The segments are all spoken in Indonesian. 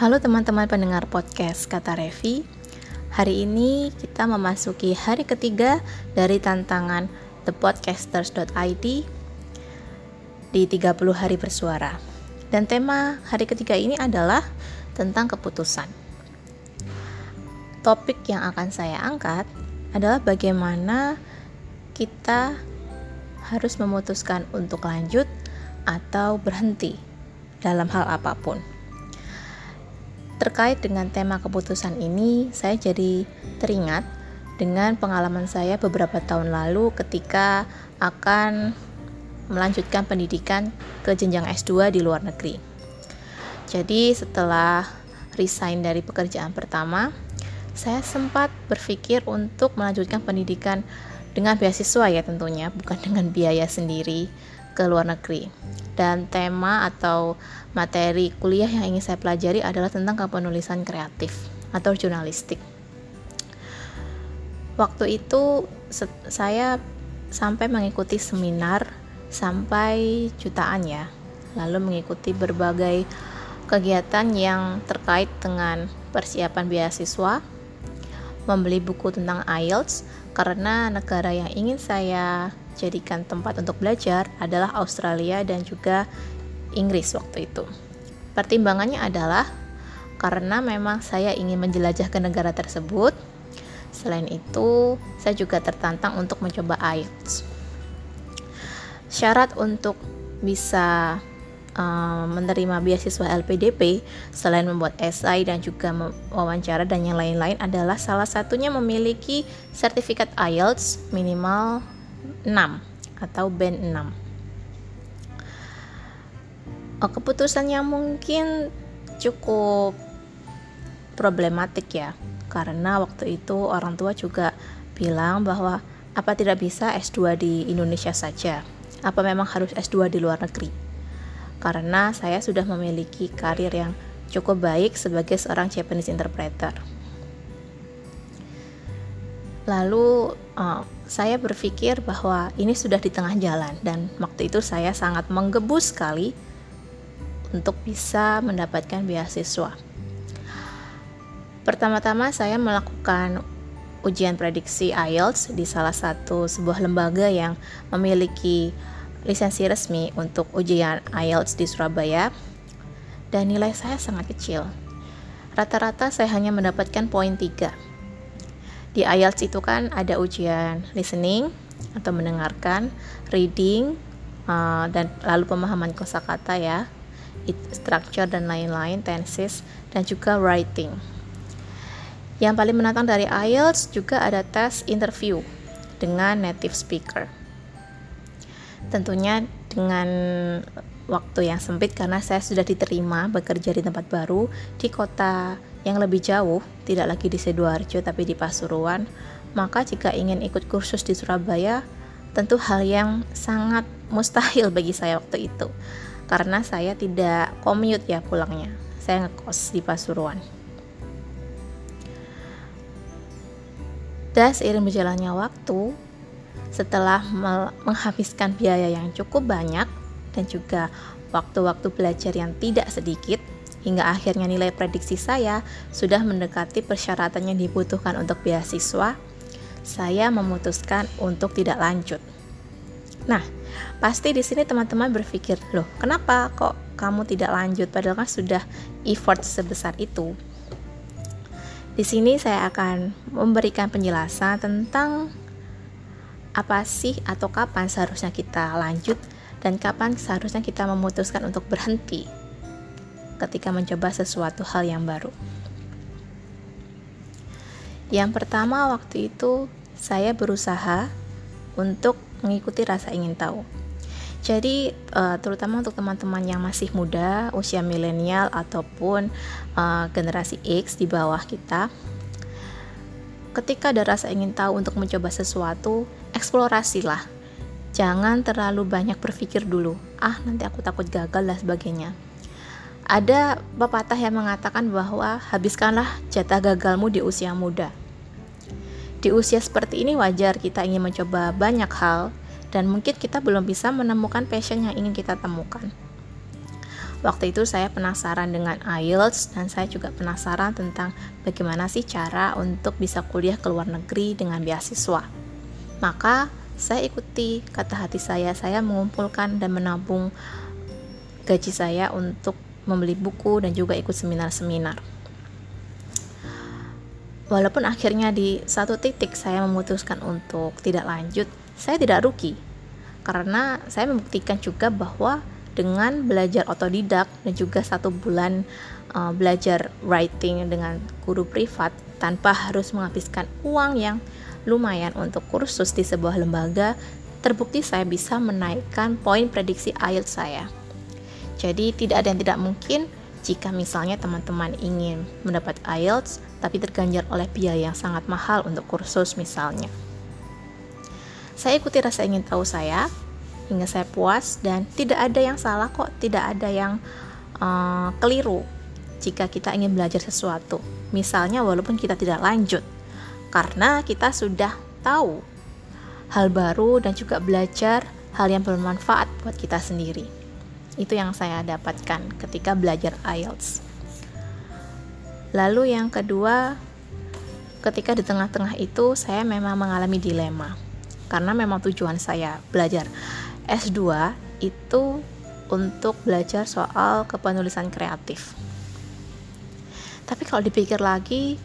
Halo teman-teman pendengar podcast Kata Revi. Hari ini kita memasuki hari ketiga dari tantangan thepodcasters.id di 30 hari bersuara. Dan tema hari ketiga ini adalah tentang keputusan. Topik yang akan saya angkat adalah bagaimana kita harus memutuskan untuk lanjut atau berhenti dalam hal apa pun. Terkait dengan tema keputusan ini, saya jadi teringat dengan pengalaman saya beberapa tahun lalu ketika akan melanjutkan pendidikan ke jenjang S2 di luar negeri. Jadi setelah resign dari pekerjaan pertama, saya sempat berpikir untuk melanjutkan pendidikan dengan beasiswa ya tentunya, bukan dengan biaya sendiri ke luar negeri. Dan tema atau materi kuliah yang ingin saya pelajari adalah tentang kepenulisan kreatif atau jurnalistik. Waktu itu saya sampai mengikuti seminar sampai jutaan ya. Lalu mengikuti berbagai kegiatan yang terkait dengan persiapan beasiswa, membeli buku tentang IELTS karena negara yang ingin saya jadikan tempat untuk belajar adalah Australia dan juga Inggris waktu itu. Pertimbangannya adalah karena memang saya ingin menjelajah ke negara tersebut. Selain itu, saya juga tertantang untuk mencoba IELTS. Syarat untuk bisa uh, menerima beasiswa LPDP selain membuat esai dan juga wawancara dan yang lain-lain adalah salah satunya memiliki sertifikat IELTS minimal 6 atau band 6 oh, keputusan yang mungkin cukup problematik ya karena waktu itu orang tua juga bilang bahwa apa tidak bisa S2 di Indonesia saja? Apa memang harus S2 di luar negeri? Karena saya sudah memiliki karir yang cukup baik sebagai seorang Japanese interpreter lalu uh, saya berpikir bahwa ini sudah di tengah jalan dan waktu itu saya sangat menggebu sekali untuk bisa mendapatkan beasiswa. Pertama-tama saya melakukan ujian prediksi IELTS di salah satu sebuah lembaga yang memiliki lisensi resmi untuk ujian IELTS di Surabaya dan nilai saya sangat kecil. Rata-rata saya hanya mendapatkan poin 3 di IELTS itu kan ada ujian listening atau mendengarkan, reading, uh, dan lalu pemahaman kosakata ya, structure dan lain-lain, tenses, dan juga writing. Yang paling menantang dari IELTS juga ada tes interview dengan native speaker. Tentunya dengan waktu yang sempit karena saya sudah diterima bekerja di tempat baru di kota yang lebih jauh, tidak lagi di Sidoarjo tapi di Pasuruan, maka jika ingin ikut kursus di Surabaya, tentu hal yang sangat mustahil bagi saya waktu itu. Karena saya tidak commute ya pulangnya. Saya ngekos di Pasuruan. Dan seiring berjalannya waktu, setelah menghabiskan biaya yang cukup banyak dan juga waktu-waktu belajar yang tidak sedikit, hingga akhirnya nilai prediksi saya sudah mendekati persyaratan yang dibutuhkan untuk beasiswa, saya memutuskan untuk tidak lanjut. Nah, pasti di sini teman-teman berpikir, "Loh, kenapa kok kamu tidak lanjut padahal kan sudah effort sebesar itu?" Di sini saya akan memberikan penjelasan tentang apa sih atau kapan seharusnya kita lanjut dan kapan seharusnya kita memutuskan untuk berhenti ketika mencoba sesuatu hal yang baru. Yang pertama, waktu itu saya berusaha untuk mengikuti rasa ingin tahu. Jadi, uh, terutama untuk teman-teman yang masih muda, usia milenial ataupun uh, generasi X di bawah kita, ketika ada rasa ingin tahu untuk mencoba sesuatu, eksplorasilah. Jangan terlalu banyak berpikir dulu, ah nanti aku takut gagal dan sebagainya ada pepatah yang mengatakan bahwa habiskanlah jatah gagalmu di usia muda. Di usia seperti ini wajar kita ingin mencoba banyak hal dan mungkin kita belum bisa menemukan passion yang ingin kita temukan. Waktu itu saya penasaran dengan IELTS dan saya juga penasaran tentang bagaimana sih cara untuk bisa kuliah ke luar negeri dengan beasiswa. Maka saya ikuti kata hati saya, saya mengumpulkan dan menabung gaji saya untuk membeli buku dan juga ikut seminar-seminar. Walaupun akhirnya di satu titik saya memutuskan untuk tidak lanjut, saya tidak rugi karena saya membuktikan juga bahwa dengan belajar otodidak dan juga satu bulan uh, belajar writing dengan guru privat tanpa harus menghabiskan uang yang lumayan untuk kursus di sebuah lembaga, terbukti saya bisa menaikkan poin prediksi IELTS saya. Jadi tidak ada yang tidak mungkin jika misalnya teman-teman ingin mendapat IELTS tapi terganjar oleh biaya yang sangat mahal untuk kursus misalnya. Saya ikuti rasa ingin tahu saya hingga saya puas dan tidak ada yang salah kok, tidak ada yang uh, keliru jika kita ingin belajar sesuatu. Misalnya walaupun kita tidak lanjut karena kita sudah tahu hal baru dan juga belajar hal yang bermanfaat buat kita sendiri. Itu yang saya dapatkan ketika belajar IELTS. Lalu yang kedua, ketika di tengah-tengah itu saya memang mengalami dilema. Karena memang tujuan saya belajar S2 itu untuk belajar soal kepenulisan kreatif. Tapi kalau dipikir lagi,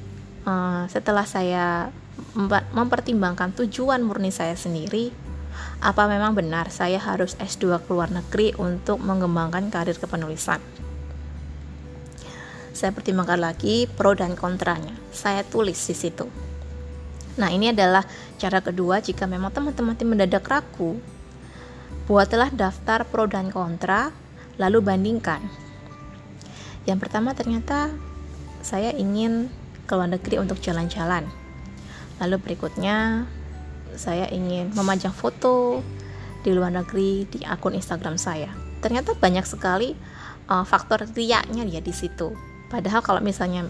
eh, setelah saya mempertimbangkan tujuan murni saya sendiri, apa memang benar saya harus S2 ke luar negeri untuk mengembangkan karir kepenulisan? Saya pertimbangkan lagi pro dan kontranya. Saya tulis di situ. Nah, ini adalah cara kedua jika memang teman-teman mendadak ragu. Buatlah daftar pro dan kontra, lalu bandingkan. Yang pertama ternyata saya ingin ke luar negeri untuk jalan-jalan. Lalu berikutnya saya ingin memajang foto di luar negeri di akun Instagram saya. Ternyata banyak sekali uh, faktor riaknya ya di situ. Padahal kalau misalnya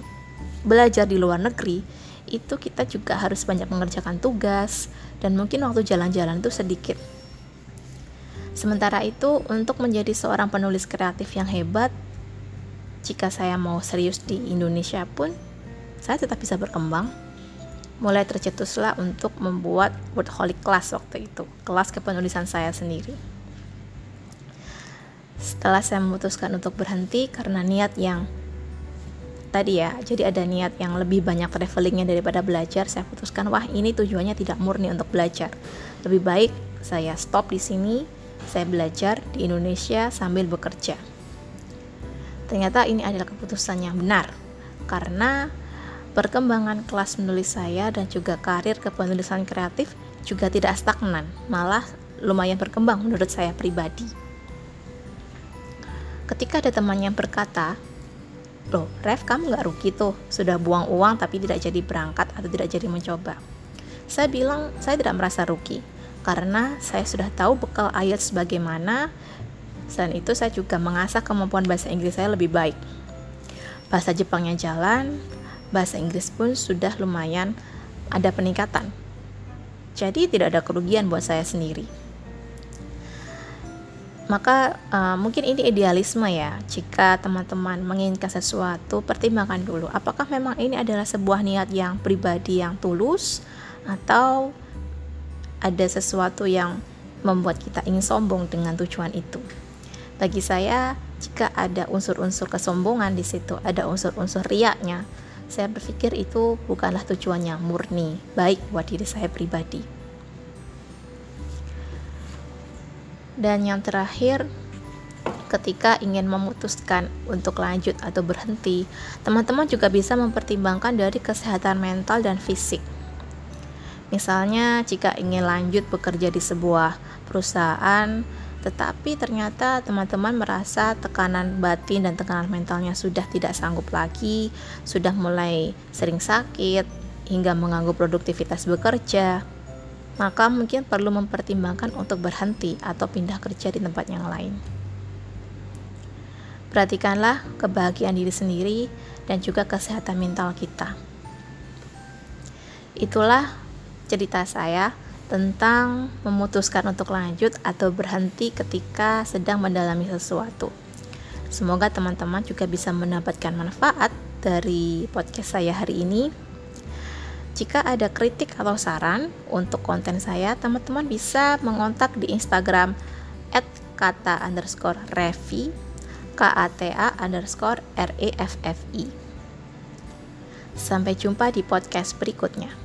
belajar di luar negeri itu kita juga harus banyak mengerjakan tugas dan mungkin waktu jalan-jalan itu sedikit. Sementara itu untuk menjadi seorang penulis kreatif yang hebat jika saya mau serius di Indonesia pun saya tetap bisa berkembang mulai tercetuslah untuk membuat Wordholic Class waktu itu, kelas kepenulisan saya sendiri. Setelah saya memutuskan untuk berhenti karena niat yang tadi ya, jadi ada niat yang lebih banyak travelingnya daripada belajar, saya putuskan wah ini tujuannya tidak murni untuk belajar. Lebih baik saya stop di sini, saya belajar di Indonesia sambil bekerja. Ternyata ini adalah keputusan yang benar karena perkembangan kelas menulis saya dan juga karir kepenulisan kreatif juga tidak stagnan, malah lumayan berkembang menurut saya pribadi. Ketika ada teman yang berkata, loh Rev kamu gak rugi tuh, sudah buang uang tapi tidak jadi berangkat atau tidak jadi mencoba. Saya bilang saya tidak merasa rugi, karena saya sudah tahu bekal ayat sebagaimana, selain itu saya juga mengasah kemampuan bahasa Inggris saya lebih baik. Bahasa Jepangnya jalan, bahasa Inggris pun sudah lumayan ada peningkatan. Jadi tidak ada kerugian buat saya sendiri. Maka uh, mungkin ini idealisme ya. Jika teman-teman menginginkan sesuatu, pertimbangkan dulu apakah memang ini adalah sebuah niat yang pribadi yang tulus atau ada sesuatu yang membuat kita ingin sombong dengan tujuan itu. Bagi saya, jika ada unsur-unsur kesombongan di situ, ada unsur-unsur riaknya, saya berpikir itu bukanlah tujuannya murni baik buat diri saya pribadi. Dan yang terakhir, ketika ingin memutuskan untuk lanjut atau berhenti, teman-teman juga bisa mempertimbangkan dari kesehatan mental dan fisik. Misalnya, jika ingin lanjut bekerja di sebuah perusahaan, tetapi ternyata teman-teman merasa tekanan batin dan tekanan mentalnya sudah tidak sanggup lagi, sudah mulai sering sakit hingga mengganggu produktivitas bekerja. Maka mungkin perlu mempertimbangkan untuk berhenti atau pindah kerja di tempat yang lain. Perhatikanlah kebahagiaan diri sendiri dan juga kesehatan mental kita. Itulah cerita saya tentang memutuskan untuk lanjut atau berhenti ketika sedang mendalami sesuatu. Semoga teman-teman juga bisa mendapatkan manfaat dari podcast saya hari ini. Jika ada kritik atau saran untuk konten saya, teman-teman bisa mengontak di Instagram at kata underscore revi K-A-T-A underscore R-E-F-F-I. Sampai jumpa di podcast berikutnya.